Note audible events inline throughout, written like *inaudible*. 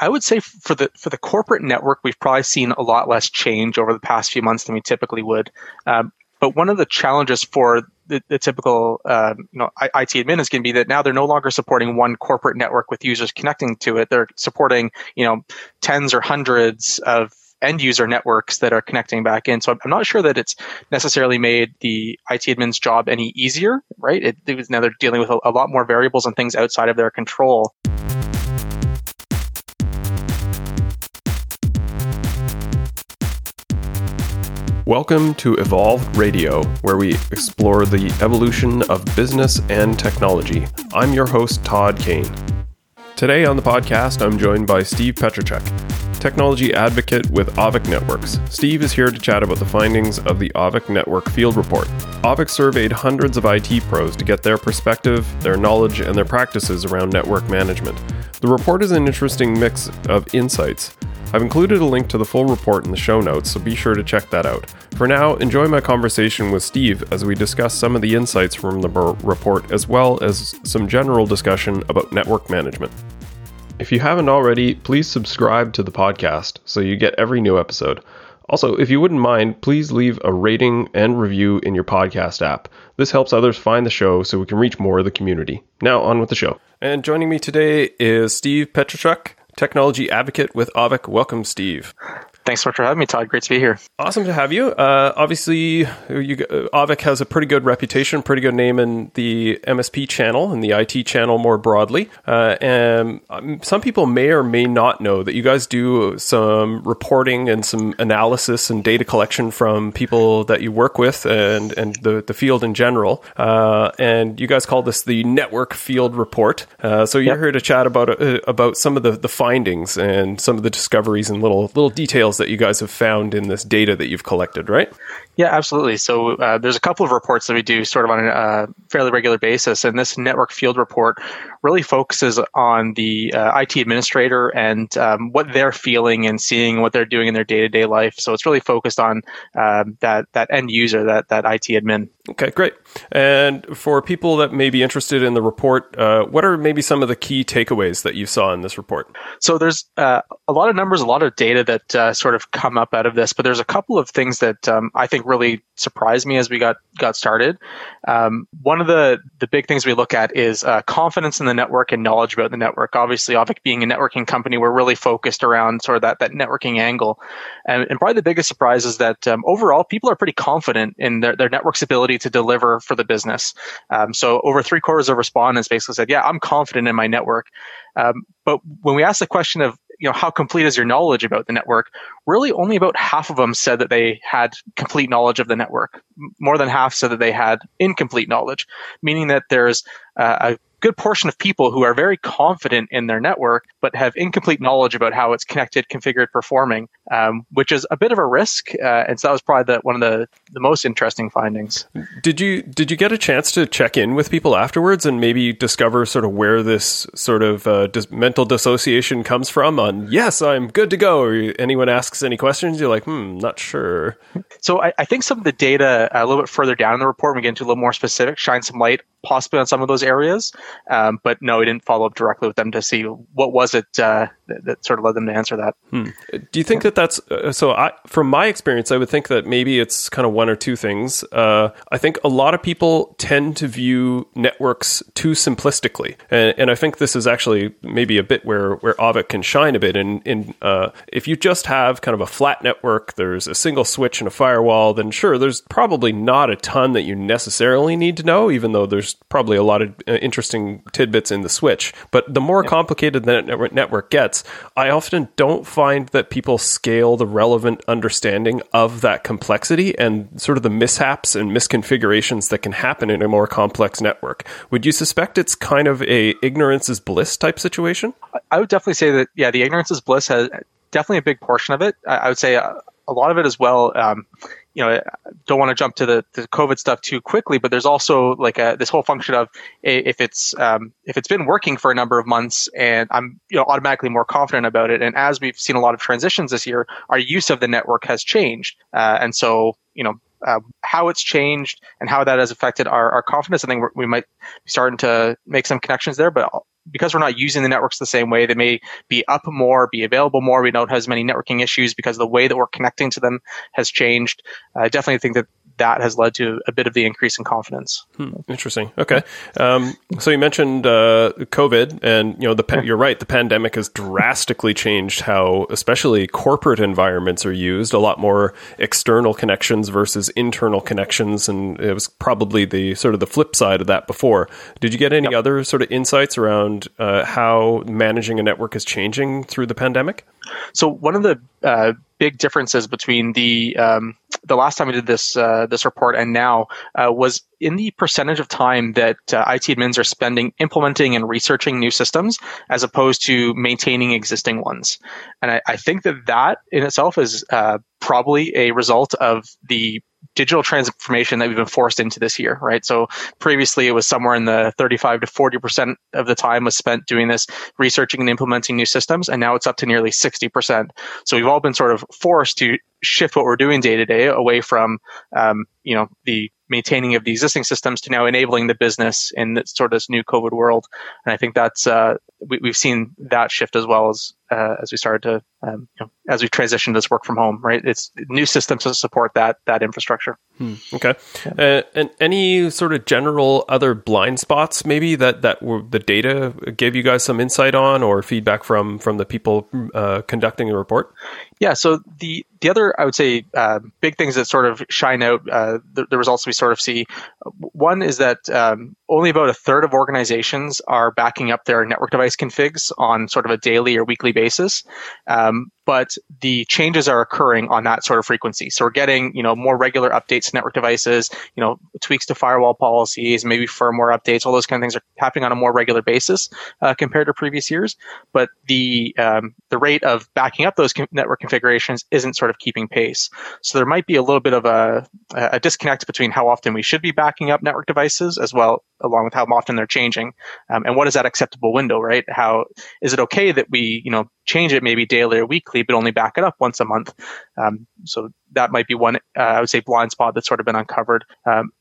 I would say for the for the corporate network, we've probably seen a lot less change over the past few months than we typically would. Um, but one of the challenges for the, the typical uh, you know IT admin is going to be that now they're no longer supporting one corporate network with users connecting to it. They're supporting you know tens or hundreds of end user networks that are connecting back in. So I'm not sure that it's necessarily made the IT admin's job any easier, right? It, it was now they're dealing with a, a lot more variables and things outside of their control. Welcome to Evolve Radio, where we explore the evolution of business and technology. I'm your host, Todd Kane. Today on the podcast, I'm joined by Steve Petryschuk, technology advocate with Auvik Networks. Steve is here to chat about the findings of the Auvik Network Field Report. Auvik surveyed hundreds of IT pros to get their perspective, their knowledge, and their practices around network management. The report is an interesting mix of insights I've included a link to the full report in the show notes, so be sure to check that out. For now, enjoy my conversation with Steve as we discuss some of the insights from the report as well as some general discussion about network management. If you haven't already, please subscribe to the podcast so you get every new episode. Also, if you wouldn't mind, please leave a rating and review in your podcast app. This helps others find the show so we can reach more of the community. Now, on with the show. And joining me today is Steve Petryschuk technology advocate with Auvik. Welcome, Steve. Thanks so much for having me, Todd. Great to be here. Awesome to have you. Uh, obviously, you, uh, Auvik has a pretty good reputation, pretty good name in the MSP channel and the IT channel more broadly. Uh, and um, some people may or may not know that you guys do some reporting and some analysis and data collection from people that you work with and, and the, the field in general. Uh, and you guys call this the Network Field Report. Uh, so you're yep. here to chat about uh, about some of the, the findings and some of the discoveries and little little details that you guys have found in this data that you've collected, right? Yeah, absolutely. So uh, there's a couple of reports that we do sort of on a uh, fairly regular basis, and this network field report really focuses on the uh, IT administrator and um, what they're feeling and seeing, what they're doing in their day-to-day life. So it's really focused on um, that that end user, that that IT admin. Okay, great. And for people that may be interested in the report, uh, what are maybe some of the key takeaways that you saw in this report? So there's uh, a lot of numbers, a lot of data that uh, sort of come up out of this, but there's a couple of things that um, I think really surprised me as we got got started. Um, one of the the big things we look at is uh, confidence in the network and knowledge about the network. Obviously, Auvik being a networking company, we're really focused around sort of that that networking angle. And, and probably the biggest surprise is that um, overall, people are pretty confident in their, their network's ability to deliver for the business. Um, so over three quarters of respondents basically said, "Yeah, I'm confident in my network." Um, but when we asked the question of you know how complete is your knowledge about the network really only about half of them said that they had complete knowledge of the network more than half said that they had incomplete knowledge meaning that there's uh, a good portion of people who are very confident in their network but have incomplete knowledge about how it's connected, configured, performing, um, which is a bit of a risk. Uh, and so that was probably the, one of the, the most interesting findings. Did you did you get a chance to check in with people afterwards and maybe discover sort of where this sort of uh, dis- mental dissociation comes from? On yes, I'm good to go. Or anyone asks any questions, you're like, hmm, not sure. So I, I think some of the data a little bit further down in the report, we get into a little more specific, shine some light possibly on some of those areas. Um, but no, we didn't follow up directly with them to see what was it uh, that, that, sort of led them to answer that. Hmm. Do you think that that's uh, so? I, from my experience, I would think that maybe it's kind of one or two things. Uh, I think a lot of people tend to view networks too simplistically, and, and, I think this is actually maybe a bit where where Auvik can shine a bit. In in uh, if you just have kind of a flat network, there's a single switch and a firewall, then sure, there's probably not a ton that you necessarily need to know, even though there's probably a lot of uh, interesting tidbits in the switch. But the more complicated the network gets, I often don't find that people scale the relevant understanding of that complexity and sort of the mishaps and misconfigurations that can happen in a more complex network. Would you suspect it's kind of a ignorance is bliss type situation? I would definitely say that yeah, the ignorance is bliss has definitely a big portion of it. I, would say a, a lot of it as well. Um, you know, don't want to jump to the, the COVID stuff too quickly, but there's also like a, this whole function of if it's um, if it's been working for a number of months and I'm you know automatically more confident about it. And as we've seen a lot of transitions this year, our use of the network has changed, uh, and so you know uh, how it's changed and how that has affected our, our confidence. I think we might be starting to make some connections there, but because we're not using the networks the same way, they may be up more, be available more. We don't have as many networking issues because the way that we're connecting to them has changed. I definitely think that that has led to a bit of the increase in confidence. Hmm, interesting. Okay. Um, so you mentioned uh, COVID, and you know the pa- you're right. The pandemic has drastically changed how, especially corporate environments, are used. A lot more external connections versus internal connections, and it was probably the sort of the flip side of that before. Did you get any yep. other sort of insights around uh, how managing a network is changing through the pandemic? So one of the uh, big differences between the um, the last time we did this uh, this report and now uh, was in the percentage of time that uh, IT admins are spending implementing and researching new systems as opposed to maintaining existing ones. And I, I think that that in itself is uh, probably a result of the digital transformation that we've been forced into this year, right? So previously it was somewhere in the 35 to 40% of the time was spent doing this, researching and implementing new systems. And now it's up to nearly 60%. So we've all been sort of forced to shift what we're doing day to day away from, um, you know, the maintaining of the existing systems to now enabling the business in sort of this new COVID world. And I think that's uh, we, have seen that shift as well as uh, as we started to um, you know, as we transitioned this work from home. Right, it's new systems to support that that infrastructure. Hmm. Okay, yeah. uh, and any sort of general other blind spots maybe that that were, the data gave you guys some insight on or feedback from from the people uh, conducting the report? Yeah, so the the other I would say uh, big things that sort of shine out uh, the, the, results we sort of see. One is that um, only about a third of organizations are backing up their network device configs on sort of a daily or weekly basis. Um, but the changes are occurring on that sort of frequency. So we're getting, you know, more regular updates to network devices, you know, tweaks to firewall policies, maybe firmware updates, all those kind of things are happening on a more regular basis uh, compared to previous years. But the um, the rate of backing up those network configurations isn't sort of keeping pace. So there might be a little bit of a, a disconnect between how often we should be backing up network devices as well, along with how often they're changing, um, and what is that acceptable window, right? How is it okay that we, you know, change it maybe daily or weekly, but only back it up once a month. Um, so that might be one, uh, I would say, blind spot that's sort of been uncovered. Um,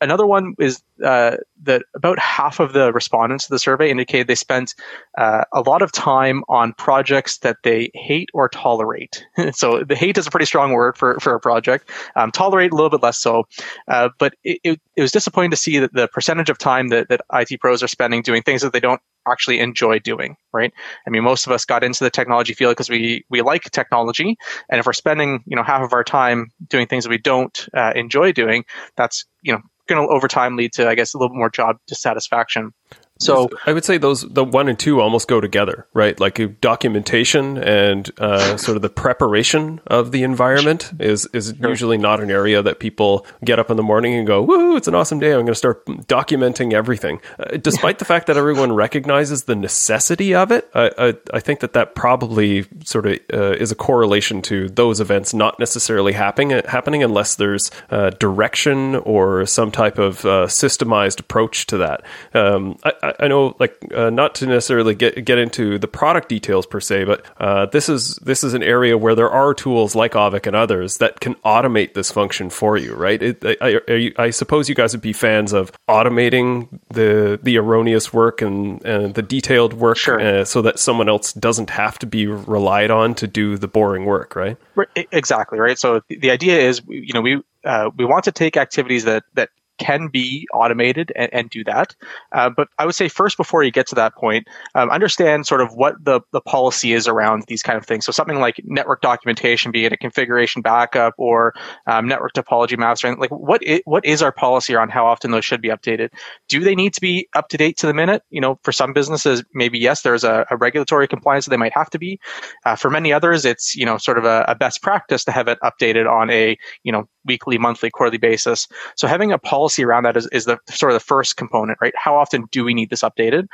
another one is uh, that about half of the respondents to the survey indicated they spent uh, a lot of time on projects that they hate or tolerate. *laughs* so the hate is a pretty strong word for, for a project. Um, tolerate a little bit less so. Uh, but it, it, it, was disappointing to see that the percentage of time that, that IT pros are spending doing things that they don't actually enjoy doing, right? I mean, most of us got into the technology field because we we like technology, and if we're spending you know half of our time doing things that we don't uh, enjoy doing, that's you know going to over time lead to, I guess, a little bit more job dissatisfaction. So I would say those the one and two almost go together, right? Like documentation and uh, sort of the preparation of the environment is is usually not an area that people get up in the morning and go, "Woo, it's an awesome day! I'm going to start documenting everything." Uh, despite the fact that everyone recognizes the necessity of it, I, I, I think that that probably sort of uh, is a correlation to those events not necessarily happening happening unless there's direction or some type of uh, systemized approach to that. Um, I, I know, like, uh, not to necessarily get get into the product details per se, but uh, this is this is an area where there are tools like Auvik and others that can automate this function for you, right? It, I, I, I, suppose you guys would be fans of automating the the erroneous work and, and the detailed work, sure. uh, so that someone else doesn't have to be relied on to do the boring work, right? Exactly, right. So the idea is, you know, we uh, we want to take activities that that can be automated and, and do that. Uh, but I would say first, before you get to that point, um, understand sort of what the, the policy is around these kind of things. So something like network documentation, be it a configuration backup or um, network topology maps, like what is, what is our policy around how often those should be updated? Do they need to be up to date to the minute? You know, for some businesses, maybe yes, there's a, a regulatory compliance that they might have to be. Uh, for many others, it's you know sort of a, a best practice to have it updated on a you know weekly, monthly, quarterly basis. So having a policy around that is, is the sort of the first component, right? How often do we need this updated?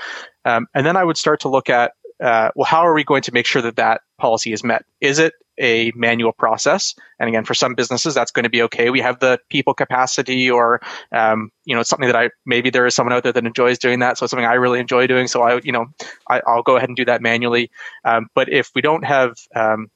Um, and then I would start to look at, uh, well, how are we going to make sure that that policy is met? Is it a manual process? And again, for some businesses, that's going to be okay. We have the people capacity, or um, you know, it's something that I maybe there is someone out there that enjoys doing that. So it's something I really enjoy doing. So I, you know, I, will go ahead and do that manually. Um, but if we don't have um,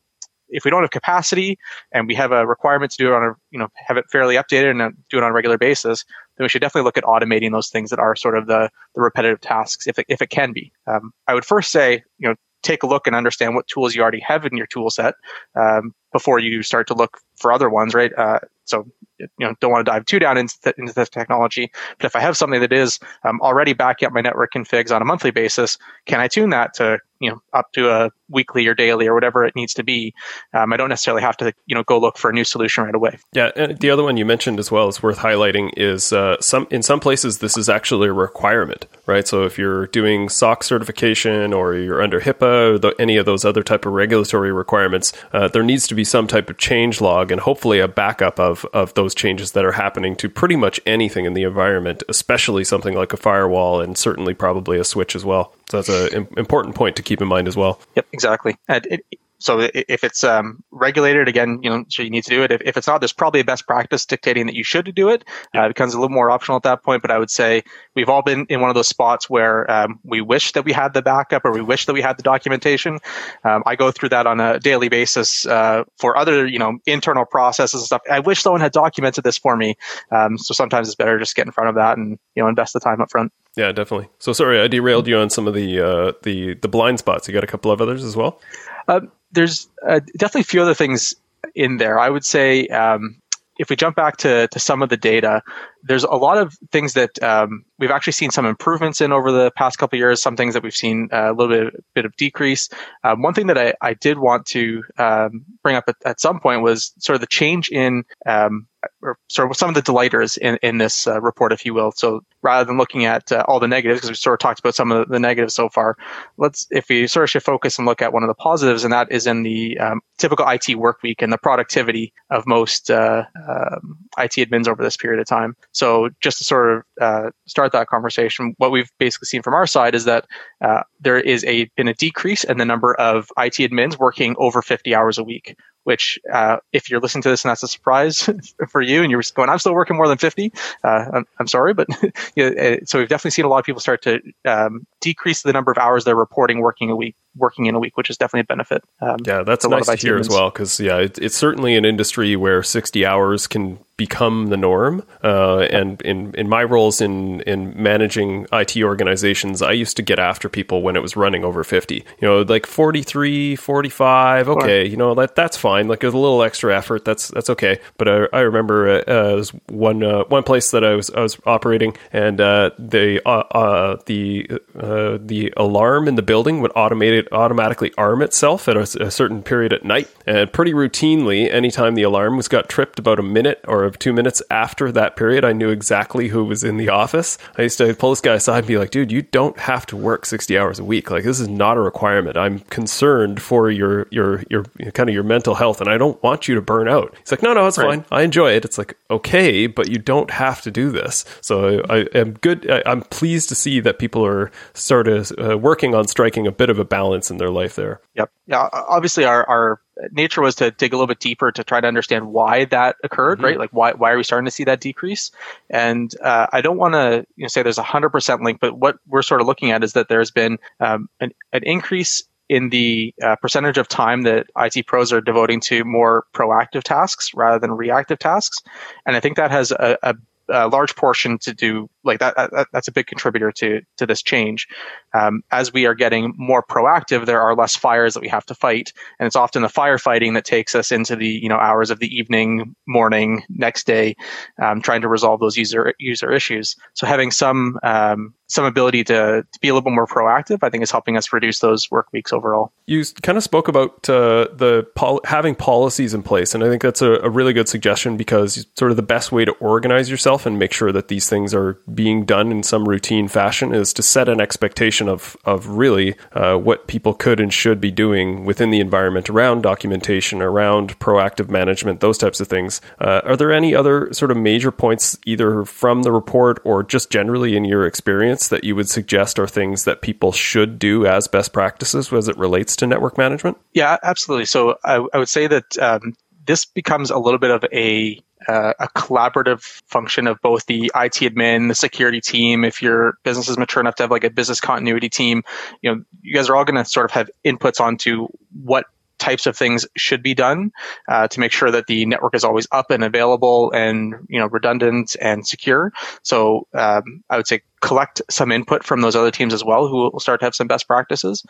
if we don't have capacity and we have a requirement to do it on a you know have it fairly updated and do it on a regular basis, then we should definitely look at automating those things that are sort of the the repetitive tasks if it, if it can be. Um, I would first say you know take a look and understand what tools you already have in your tool set um, before you start to look for other ones, right? Uh, so you know don't want to dive too down into, the, into this technology. But if I have something that is um, already backing up my network configs on a monthly basis, can I tune that to you know up to a weekly or daily or whatever it needs to be? Um, I don't necessarily have to you know go look for a new solution right away. Yeah, the other one you mentioned as well is worth highlighting is uh, some in some places this is actually a requirement, right? So if you're doing SOC certification or you're under HIPAA or the, any of those other type of regulatory requirements, uh, there needs to be some type of change log and hopefully a backup of of those changes that are happening to pretty much anything in the environment, especially something like a firewall and certainly probably a switch as well. So that's an important point to keep in mind as well. Yep, exactly. And it, so if it's um, regulated again, you know, so you need to do it. If, if, it's not, there's probably a best practice dictating that you should do it. Uh, it becomes a little more optional at that point. But I would say we've all been in one of those spots where um, we wish that we had the backup or we wish that we had the documentation. Um, I go through that on a daily basis uh, for other, you know, internal processes and stuff. I wish someone had documented this for me. Um, so sometimes it's better just get in front of that and you know invest the time up front. Yeah, definitely. So sorry, I derailed you on some of the uh, the the blind spots. You got a couple of others as well. Uh, there's uh, definitely a few other things in there. I would say um, if we jump back to, to some of the data, there's a lot of things that um, we've actually seen some improvements in over the past couple years. Some things that we've seen uh, a little bit bit of decrease. Um, one thing that I, I did want to um, bring up at, at, some point was sort of the change in um, or sort of some of the delighters in, in this uh, report, if you will. So rather than looking at uh, all the negatives, because we sort of talked about some of the negatives so far, let's if we sort of should focus and look at one of the positives, and that is in the um, typical IT work week and the productivity of most uh, um, IT admins over this period of time. So just to sort of uh, start that conversation, what we've basically seen from our side is that uh, there is a been a decrease in the number of IT admins working over 50 hours a week which uh, if you're listening to this and that's a surprise *laughs* for you and you're going, I'm still working more than 50. Uh, I'm, I'm, sorry, but *laughs* you know, uh, so we've definitely seen a lot of people start to um, decrease the number of hours they're reporting working a week, working in a week, which is definitely a benefit. Um, yeah, that's a nice to hear as well. Cause yeah, it, it's certainly an industry where 60 hours can become the norm. Uh, and in, in my roles in, in managing IT organizations, I used to get after people when it was running over 50, you know, like 43, 45. Okay. You know, that, that's fine. Like there's a little extra effort. That's, that's okay. But I, I remember, uh, uh one, uh, one place that I was, I was operating and, uh, uh, uh, the, uh, the alarm in the building would automate it, automatically arm itself at a, a certain period at night. And pretty routinely, anytime the alarm was got tripped about a minute or two minutes after that period, I knew exactly who was in the office. I used to pull this guy aside and be like, dude, you don't have to work 60 hours a week. Like, this is not a requirement. I'm concerned for your, your, your, kind of your mental health and I don't want you to burn out. He's like, no, no, it's right. fine. I enjoy it. It's like, okay, but you don't have to do this. So I, I am good. I, am pleased to see that people are sort of uh, working on striking a bit of a balance in their life there. Yep. Yeah. Obviously, our, our nature was to dig a little bit deeper to try to understand why that occurred, mm-hmm. right? Like why why are we starting to see that decrease? And uh, I don't want to you know, say there's a hundred percent link, but what we're sort of looking at is that there's been um, an, an increase in the uh, percentage of time that IT pros are devoting to more proactive tasks rather than reactive tasks. And I think that has a, a a large portion to do like that, that, that's a big contributor to to this change. Um, as we are getting more proactive there are less fires that we have to fight. And it's often the firefighting that takes us into the you know hours of the evening morning next day um, trying to resolve those user user issues. So having some um, some ability to, to be a little bit more proactive, I think is helping us reduce those work weeks overall. You kind of spoke about uh, the pol- having policies in place, and I think that's a, a, really good suggestion because sort of the best way to organize yourself and make sure that these things are being done in some routine fashion is to set an expectation of of really uh, what people could and should be doing within the environment around documentation, around proactive management, those types of things. Uh, are there any other sort of major points, either from the report or just generally in your experience? That you would suggest are things that people should do as best practices as it relates to network management? Yeah, absolutely. So I, I would say that um, this becomes a little bit of a uh, a collaborative function of both the IT admin, the security team. If your business is mature enough to have like a business continuity team, you know, you guys are all going to sort of have inputs onto what types of things should be done uh, to make sure that the network is always up and available and you know redundant and secure. So um, I would say collect some input from those other teams as well, who will start to have some best practices.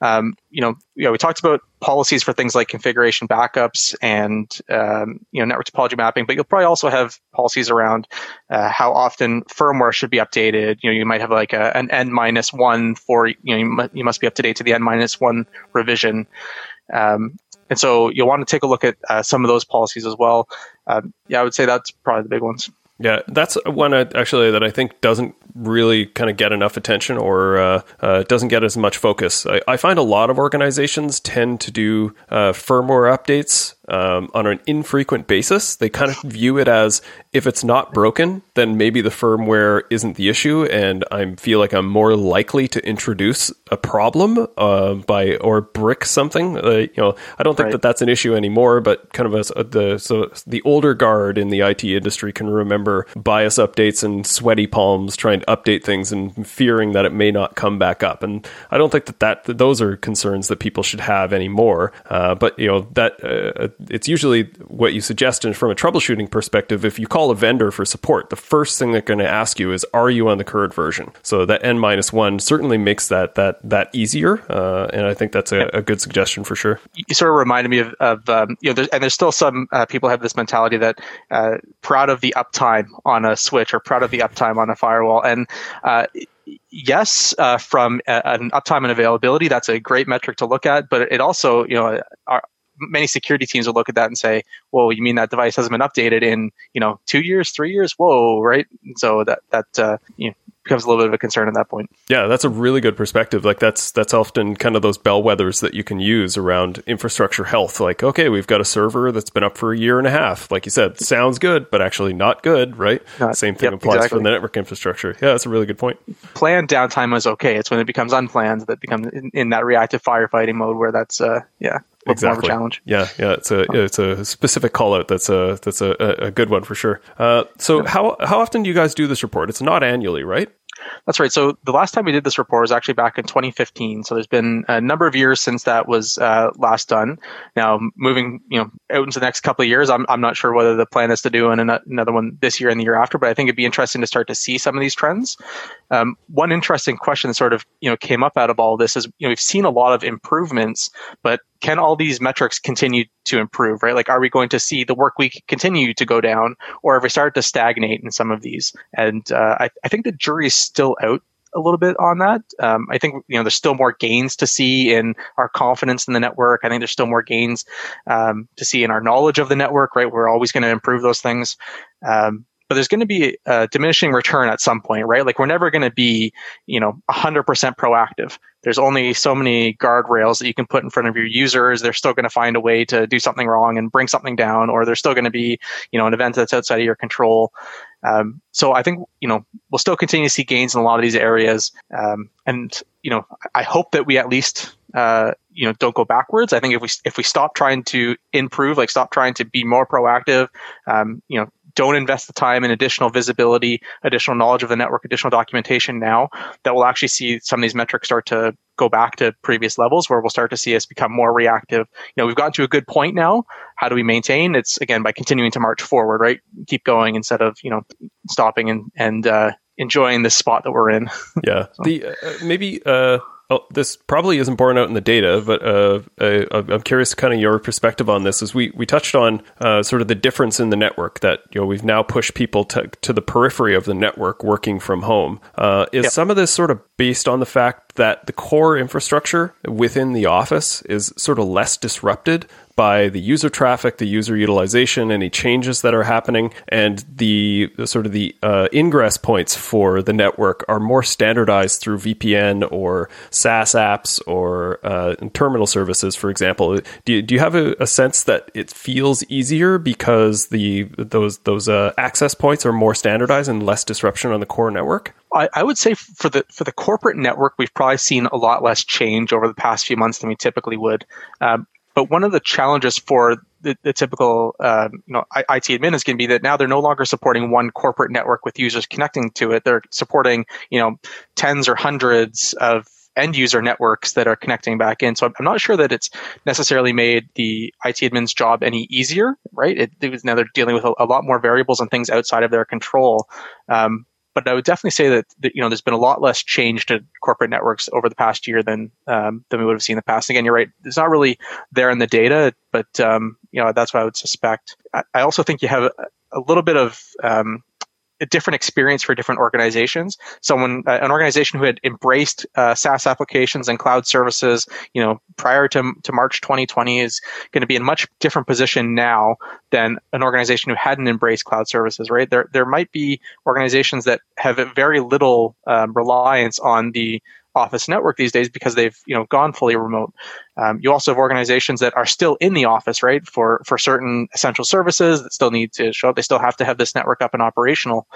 Um, you know, you know, we talked about policies for things like configuration backups and um, you know network topology mapping, but you'll probably also have policies around uh, how often firmware should be updated. You know, you might have like a, an n minus one for you know you, you must be up to date to the n minus one revision. Um, and so you'll want to take a look at uh, some of those policies as well. Um, yeah, I would say that's probably the big ones. Yeah, that's one uh, actually that I think doesn't really kind of get enough attention or uh, uh, doesn't get as much focus. I, I, find a lot of organizations tend to do uh, firmware updates um, on an infrequent basis. They kind of view it as if it's not broken, then maybe the firmware isn't the issue, and I feel like I'm more likely to introduce a problem uh, by or brick something. Uh, you know, I don't think right. that that's an issue anymore, but kind of as uh, the so the older guard in the IT industry can remember BIOS updates and sweaty palms trying to update things and fearing that it may not come back up. And I don't think that that those are concerns that people should have anymore. Uh, but you know that uh, it's usually what you suggest and from a troubleshooting perspective. If you call a vendor for support, the first thing they're going to ask you is, "Are you on the current version?" So that n minus one certainly makes that that that easier, uh, and I think that's a, a, good suggestion for sure. You sort of reminded me of, of um, you know, there's, and there's still some uh, people have this mentality that uh, proud of the uptime on a switch or proud of the uptime on a firewall, and uh, yes, uh, from a, an uptime and availability, that's a great metric to look at. But it also, you know, our, many security teams will look at that and say, "Well, you mean that device hasn't been updated in you know two years, three years? Whoa, right?" And so that that uh, you know, becomes a little bit of a concern at that point. Yeah, that's a really good perspective. Like that's that's often kind of those bellwethers that you can use around infrastructure health. Like, okay, we've got a server that's been up for a year and a half. Like you said, sounds good, but actually not good, right? Not, Same thing yep, applies exactly. for the network infrastructure. Yeah, that's a really good point. Planned downtime is okay. It's when it becomes unplanned that becomes in, in that reactive firefighting mode where that's uh yeah exactly. challenge. Yeah, yeah, it's a it's a specific call out. That's a that's a, a good one for sure. Uh, so yeah. how how often do you guys do this report? It's not annually, right? That's right. So the last time we did this report was actually back in 2015. So there's been a number of years since that was uh, last done. Now moving, you know, out into the next couple of years, I'm I'm not sure whether the plan is to do an, another one this year and the year after, but I think it'd be interesting to start to see some of these trends. Um, one interesting question that sort of you know came up out of all of this is you know we've seen a lot of improvements, but can all these metrics continue to improve, right? Like, are we going to see the work week continue to go down, or have we started to stagnate in some of these? And uh, I, I think the jury is still out a little bit on that. Um, I think you know there's still more gains to see in our confidence in the network. I think there's still more gains um, to see in our knowledge of the network. Right, we're always going to improve those things. Um, but there's going to be a diminishing return at some point, right? Like we're never going to be, you know, 100% proactive. There's only so many guardrails that you can put in front of your users. They're still going to find a way to do something wrong and bring something down, or there's still going to be, you know, an event that's outside of your control. Um, so I think, you know, we'll still continue to see gains in a lot of these areas. Um, and, you know, I hope that we at least, uh, you know, don't go backwards. I think if we, if we stop trying to improve, like stop trying to be more proactive, um, you know, don't invest the time in additional visibility, additional knowledge of the network, additional documentation now, that we'll actually see some of these metrics start to go back to previous levels where we'll start to see us become more reactive. You know, we've gotten to a good point now. How do we maintain? It's again by continuing to march forward, right? Keep going instead of, you know, stopping and, and, uh, enjoying the spot that we're in. yeah. *laughs* so. The, uh, maybe, uh, well, this probably isn't borne out in the data, but uh, I, am curious, kind of your perspective on this. Is we we touched on uh, sort of the difference in the network that you know we've now pushed people to to the periphery of the network, working from home. Uh, is yep. some of this sort of based on the fact that the core infrastructure within the office is sort of less disrupted by the user traffic, the user utilization, any changes that are happening, and the, sort of the uh, ingress points for the network are more standardized through VPN or SaaS apps or uh, terminal services, for example. Do you, do you have a, a, sense that it feels easier because the those those uh, access points are more standardized and less disruption on the core network? I, I, would say for the for the corporate network, we've probably seen a lot less change over the past few months than we typically would. Um, but one of the challenges for the, the typical um, you know IT admin is going to be that now they're no longer supporting one corporate network with users connecting to it. They're supporting you know tens or hundreds of end user networks that are connecting back in. So I'm not sure that it's necessarily made the IT admin's job any easier, right? It, it was now they're dealing with a, a, lot more variables and things outside of their control. Um, but I would definitely say that, that, you know there's been a lot less change to corporate networks over the past year than um, than we would have seen in the past. Again, you're right; it's not really there in the data, but um, you know that's what I would suspect. I, I also think you have a, a little bit of um, a different experience for different organizations. Someone, uh, an organization who had embraced uh, SaaS applications and cloud services, you know, prior to, to March 2020 is going to be in much different position now than an organization who hadn't embraced cloud services, right? There, there might be organizations that have very little um, reliance on the office network these days because they've you know gone fully remote. Um, you also have organizations that are still in the office, right, for for certain essential services that still need to show up. They still have to have this network up and operational.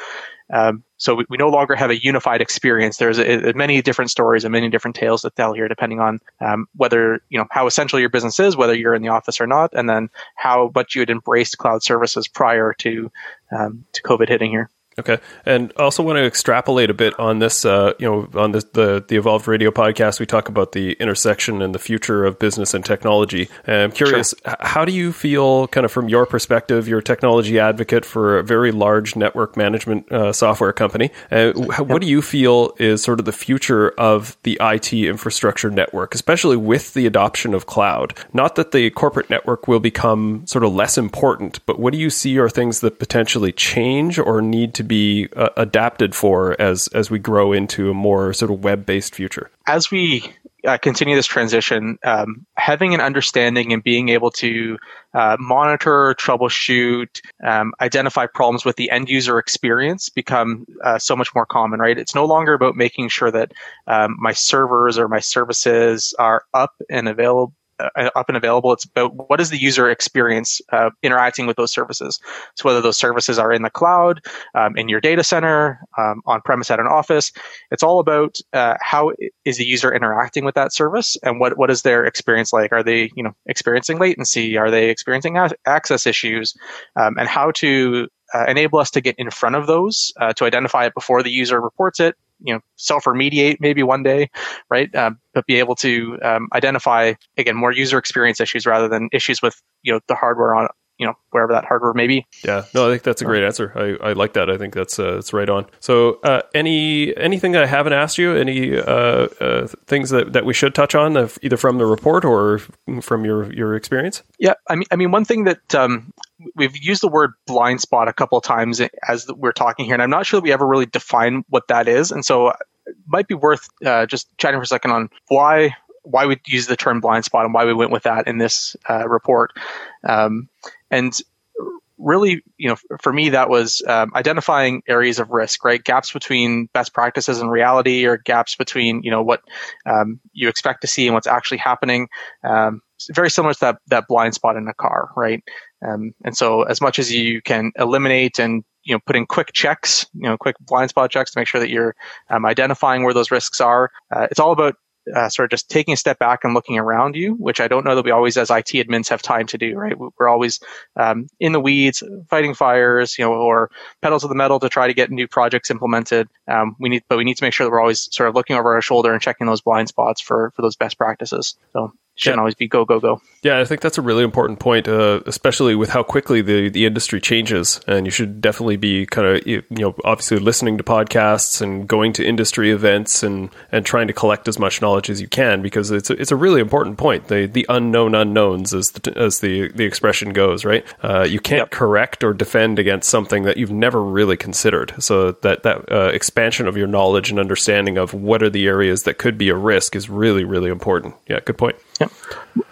Um, so we, we, no longer have a unified experience. There's a, a many different stories and many different tales to tell here, depending on um, whether you know how essential your business is, whether you're in the office or not, and then how much you had embraced cloud services prior to um, to COVID hitting here. Okay, and I also want to extrapolate a bit on this. Uh, you know, on this, the the Evolved Radio podcast, we talk about the intersection and the future of business and technology. And I'm curious, sure. how do you feel, kind of from your perspective, you're a technology advocate for a very large network management uh, software company. Uh, what do you feel is sort of the future of the IT infrastructure network, especially with the adoption of cloud? Not that the corporate network will become sort of less important, but what do you see are things that potentially change or need to be uh, adapted for as as we grow into a more sort of web based future? As we uh, continue this transition, um, having an understanding and being able to uh, monitor, troubleshoot, um, identify problems with the end user experience become uh, so much more common, right? It's no longer about making sure that um, my servers or my services are up and available uh, up and available. It's about what is the user experience uh, interacting with those services. So whether those services are in the cloud, um, in your data center, um, on premise at an office, it's all about uh, how is the user interacting with that service and what what is their experience like? Are they you know experiencing latency? Are they experiencing a- access issues? Um, and how to uh, enable us to get in front of those uh, to identify it before the user reports it you know self remediate maybe one day right? Uh, but be able to um, identify again more user experience issues rather than issues with you know the hardware on you know wherever that hardware may be. Yeah, no, I think that's a great answer. I, I like that. I think that's uh, that's right on. So, uh, any anything that I haven't asked you? Any uh, uh, things that, that we should touch on, either from the report or from your your experience? Yeah, I mean, I mean, one thing that um, we've used the word blind spot a couple of times as we're talking here, and I'm not sure that we ever really define what that is, and so it might be worth uh, just chatting for a second on why why we use the term blind spot and why we went with that in this uh, report. Um, and really, you know, for me, that was um, identifying areas of risk, right? Gaps between best practices and reality, or gaps between, you know, what um, you expect to see and what's actually happening. Um, very similar to that that blind spot in a car, right? Um, and so, as much as you can eliminate and you know put in quick checks, you know, quick blind spot checks to make sure that you're um, identifying where those risks are. Uh, it's all about uh, sort of just taking a step back and looking around you, which I don't know that we always, as IT admins, have time to do. Right, we're always um, in the weeds, fighting fires, you know, or pedals to the metal to try to get new projects implemented. Um, we need, but we need to make sure that we're always sort of looking over our shoulder and checking those blind spots for for those best practices. So shouldn't yeah. always be go go go. Yeah, I think that's a really important point, uh, especially with how quickly the the industry changes. And you should definitely be kind of you know obviously listening to podcasts and going to industry events and and trying to collect as much knowledge as you can because it's a, it's a really important point. The the unknown unknowns, as the as the the expression goes, right? Uh, you can't yep. correct or defend against something that you've never really considered. So that that uh, expansion of your knowledge and understanding of what are the areas that could be a risk is really really important. Yeah, good point. Yep.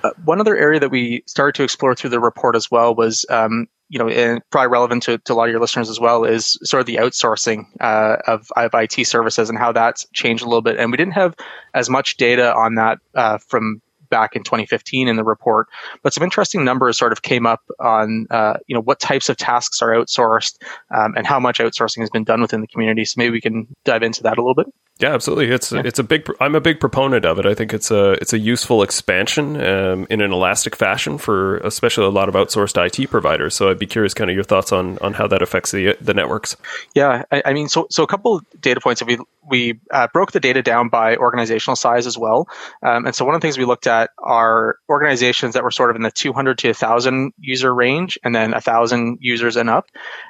Uh, one other area that we started to explore through the report as well was, um, you know, and probably relevant to, to a lot of your listeners as well, is sort of the outsourcing uh, of, of IT services and how that's changed a little bit. And we didn't have as much data on that uh, from back in 2015 in the report, but some interesting numbers sort of came up on, uh, you know, what types of tasks are outsourced um, and how much outsourcing has been done within the community. So maybe we can dive into that a little bit. Yeah, absolutely. It's yeah. it's a big. I'm a big proponent of it. I think it's a it's a useful expansion um, in an elastic fashion for especially a lot of outsourced IT providers. So I'd be curious, kind of your thoughts on on how that affects the the networks. Yeah, I, I mean, so so a couple data points. If we we uh, broke the data down by organizational size as well, um, and so one of the things we looked at are organizations that were sort of in the 200 to 1,000 user range, and then 1,000 users and up.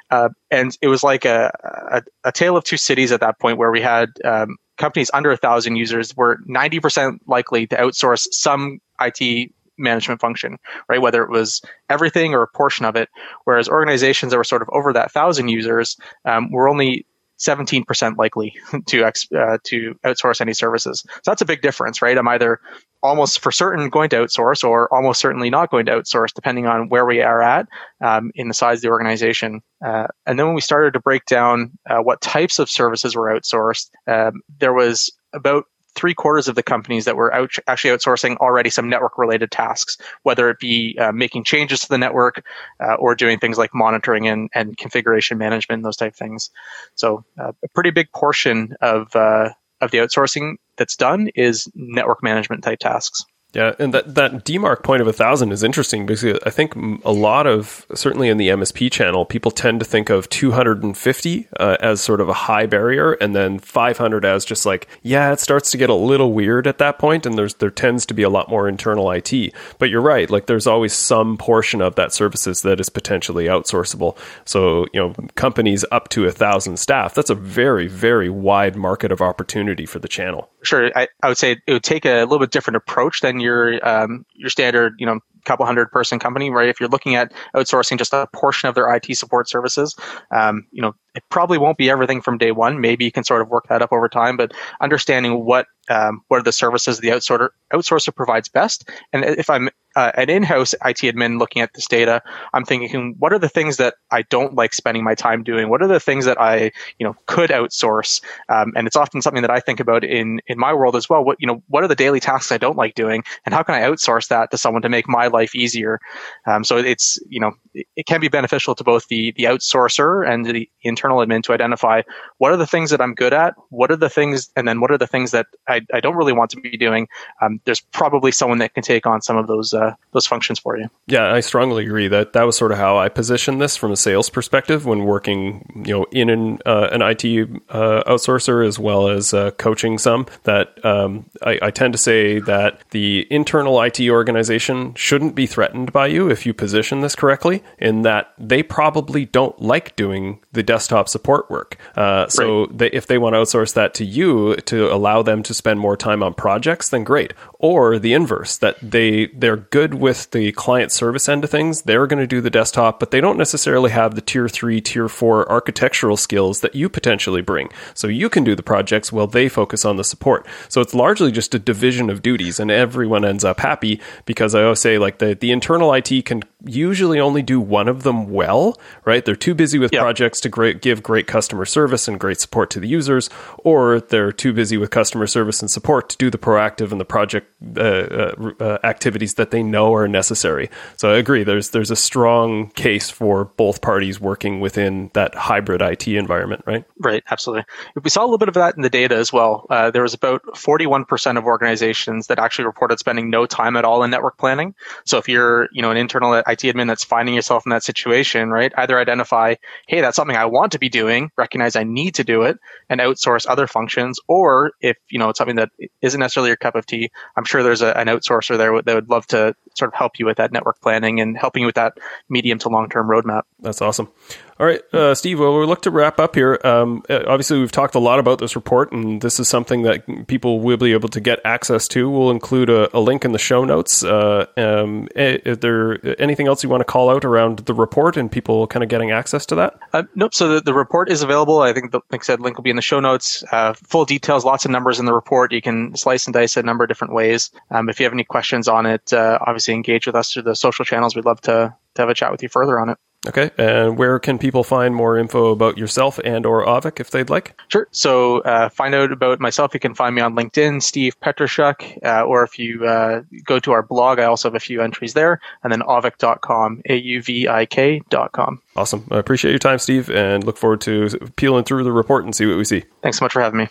Uh, and it was like a, a, tale of two cities at that point, where we had um, companies under a thousand users were 90% likely to outsource some IT management function, right? Whether it was everything or a portion of it. Whereas organizations that were sort of over that thousand users um, were only 17% likely *laughs* to ex, uh, to outsource any services. So that's a big difference, right? I'm either almost for certain going to outsource or almost certainly not going to outsource, depending on where we are at um, in the size of the organization. Uh, and then when we started to break down uh, what types of services were outsourced, um, there was about three quarters of the companies that were out, actually outsourcing already some network related tasks, whether it be uh, making changes to the network uh, or doing things like monitoring and, and configuration management, those type things. So uh, a pretty big portion of uh, of the outsourcing that's done is network management type tasks. Yeah, and that that demarc point of a thousand is interesting because I think a lot of certainly in the MSP channel, people tend to think of 250 uh, as sort of a high barrier, and then 500 as just like yeah, it starts to get a little weird at that point, and there's there tends to be a lot more internal IT. But you're right, like there's always some portion of that services that is potentially outsourceable. So you know, companies up to a thousand staff, that's a very very wide market of opportunity for the channel. Sure, I, I would say it would take a little bit different approach than your um, your standard, you know, couple hundred person company, right? If you're looking at outsourcing just a portion of their IT support services, um, you know, it probably won't be everything from day one. Maybe you can sort of work that up over time, but understanding what um, what are the services the outsourcer outsourcer provides best, and if I'm uh, an in-house IT admin looking at this data, I'm thinking, what are the things that I don't like spending my time doing? What are the things that I, you know, could outsource? Um, and it's often something that I think about in in my world as well. What you know, what are the daily tasks I don't like doing, and how can I outsource that to someone to make my life easier? Um, so it's you know, it, it, can be beneficial to both the the outsourcer and the internal admin to identify what are the things that I'm good at, what are the things, and then what are the things that I, I don't really want to be doing. Um, there's probably someone that can take on some of those uh, those functions for you. Yeah, I strongly agree that that was sort of how I positioned this from a sales perspective when working, you know, in an uh, an IT uh, outsourcer as well as uh, coaching some. That um, I, I tend to say that the internal IT organization shouldn't be threatened by you if you position this correctly, in that they probably don't like doing the desktop support work. Uh, so right. they, if they want to outsource that to you to allow them to spend more time on projects, then great. Or the inverse, that they they're good with the client service end of things. They're going to do the desktop, but they don't necessarily have the tier three, tier four architectural skills that you potentially bring. So you can do the projects while they focus on the support. So it's largely just a division of duties, and everyone ends up happy because I always say like the the internal IT can usually only do one of them well, right? They're too busy with yep. projects to great, give great customer service and great support to the users, or they're too busy with customer service and support to do the proactive and the project uh, uh, uh, activities that they know are necessary. So I agree. There's there's a strong case for both parties working within that hybrid IT environment, right? Right. Absolutely. We saw a little bit of that in the data as well. Uh, there was about 41% of organizations that actually reported spending no time at all in network planning. So if you're you know an internal IT admin that's finding yourself in that situation, right? Either identify, hey, that's something I want to be doing, recognize I need to do it, and outsource other functions. Or if, you know, it's something that isn't necessarily your cup of tea, I'm sure there's a, an outsourcer there that would love to sort of help you with that network planning and helping you with that medium to long term roadmap. That's awesome. All right, uh, Steve. Well, we look to wrap up here. Um, uh, obviously, we've talked a lot about this report, and this is something that people will be able to get access to. We'll include a, a link in the show notes. Uh, um, eh, is there anything else you want to call out around the report and people kind of getting access to that? Uh, nope. So the, the report is available. I think, the, like I said, link will be in the show notes. Uh, full details, lots of numbers in the report. You can slice and dice a number of different ways. Um, if you have any questions on it, uh, obviously engage with us through the social channels. We'd love to to have a chat with you further on it. Okay, and where can people find more info about yourself and or Auvik if they'd like? Sure. So uh, find out about myself. You can find me on LinkedIn, Steve Petryschuk, uh, or if you uh, go to our blog, I also have a few entries there, and then auvik.com, A-U-V-I-K.com. Awesome. I appreciate your time, Steve, and look forward to peeling through the report and see what we see. Thanks so much for having me.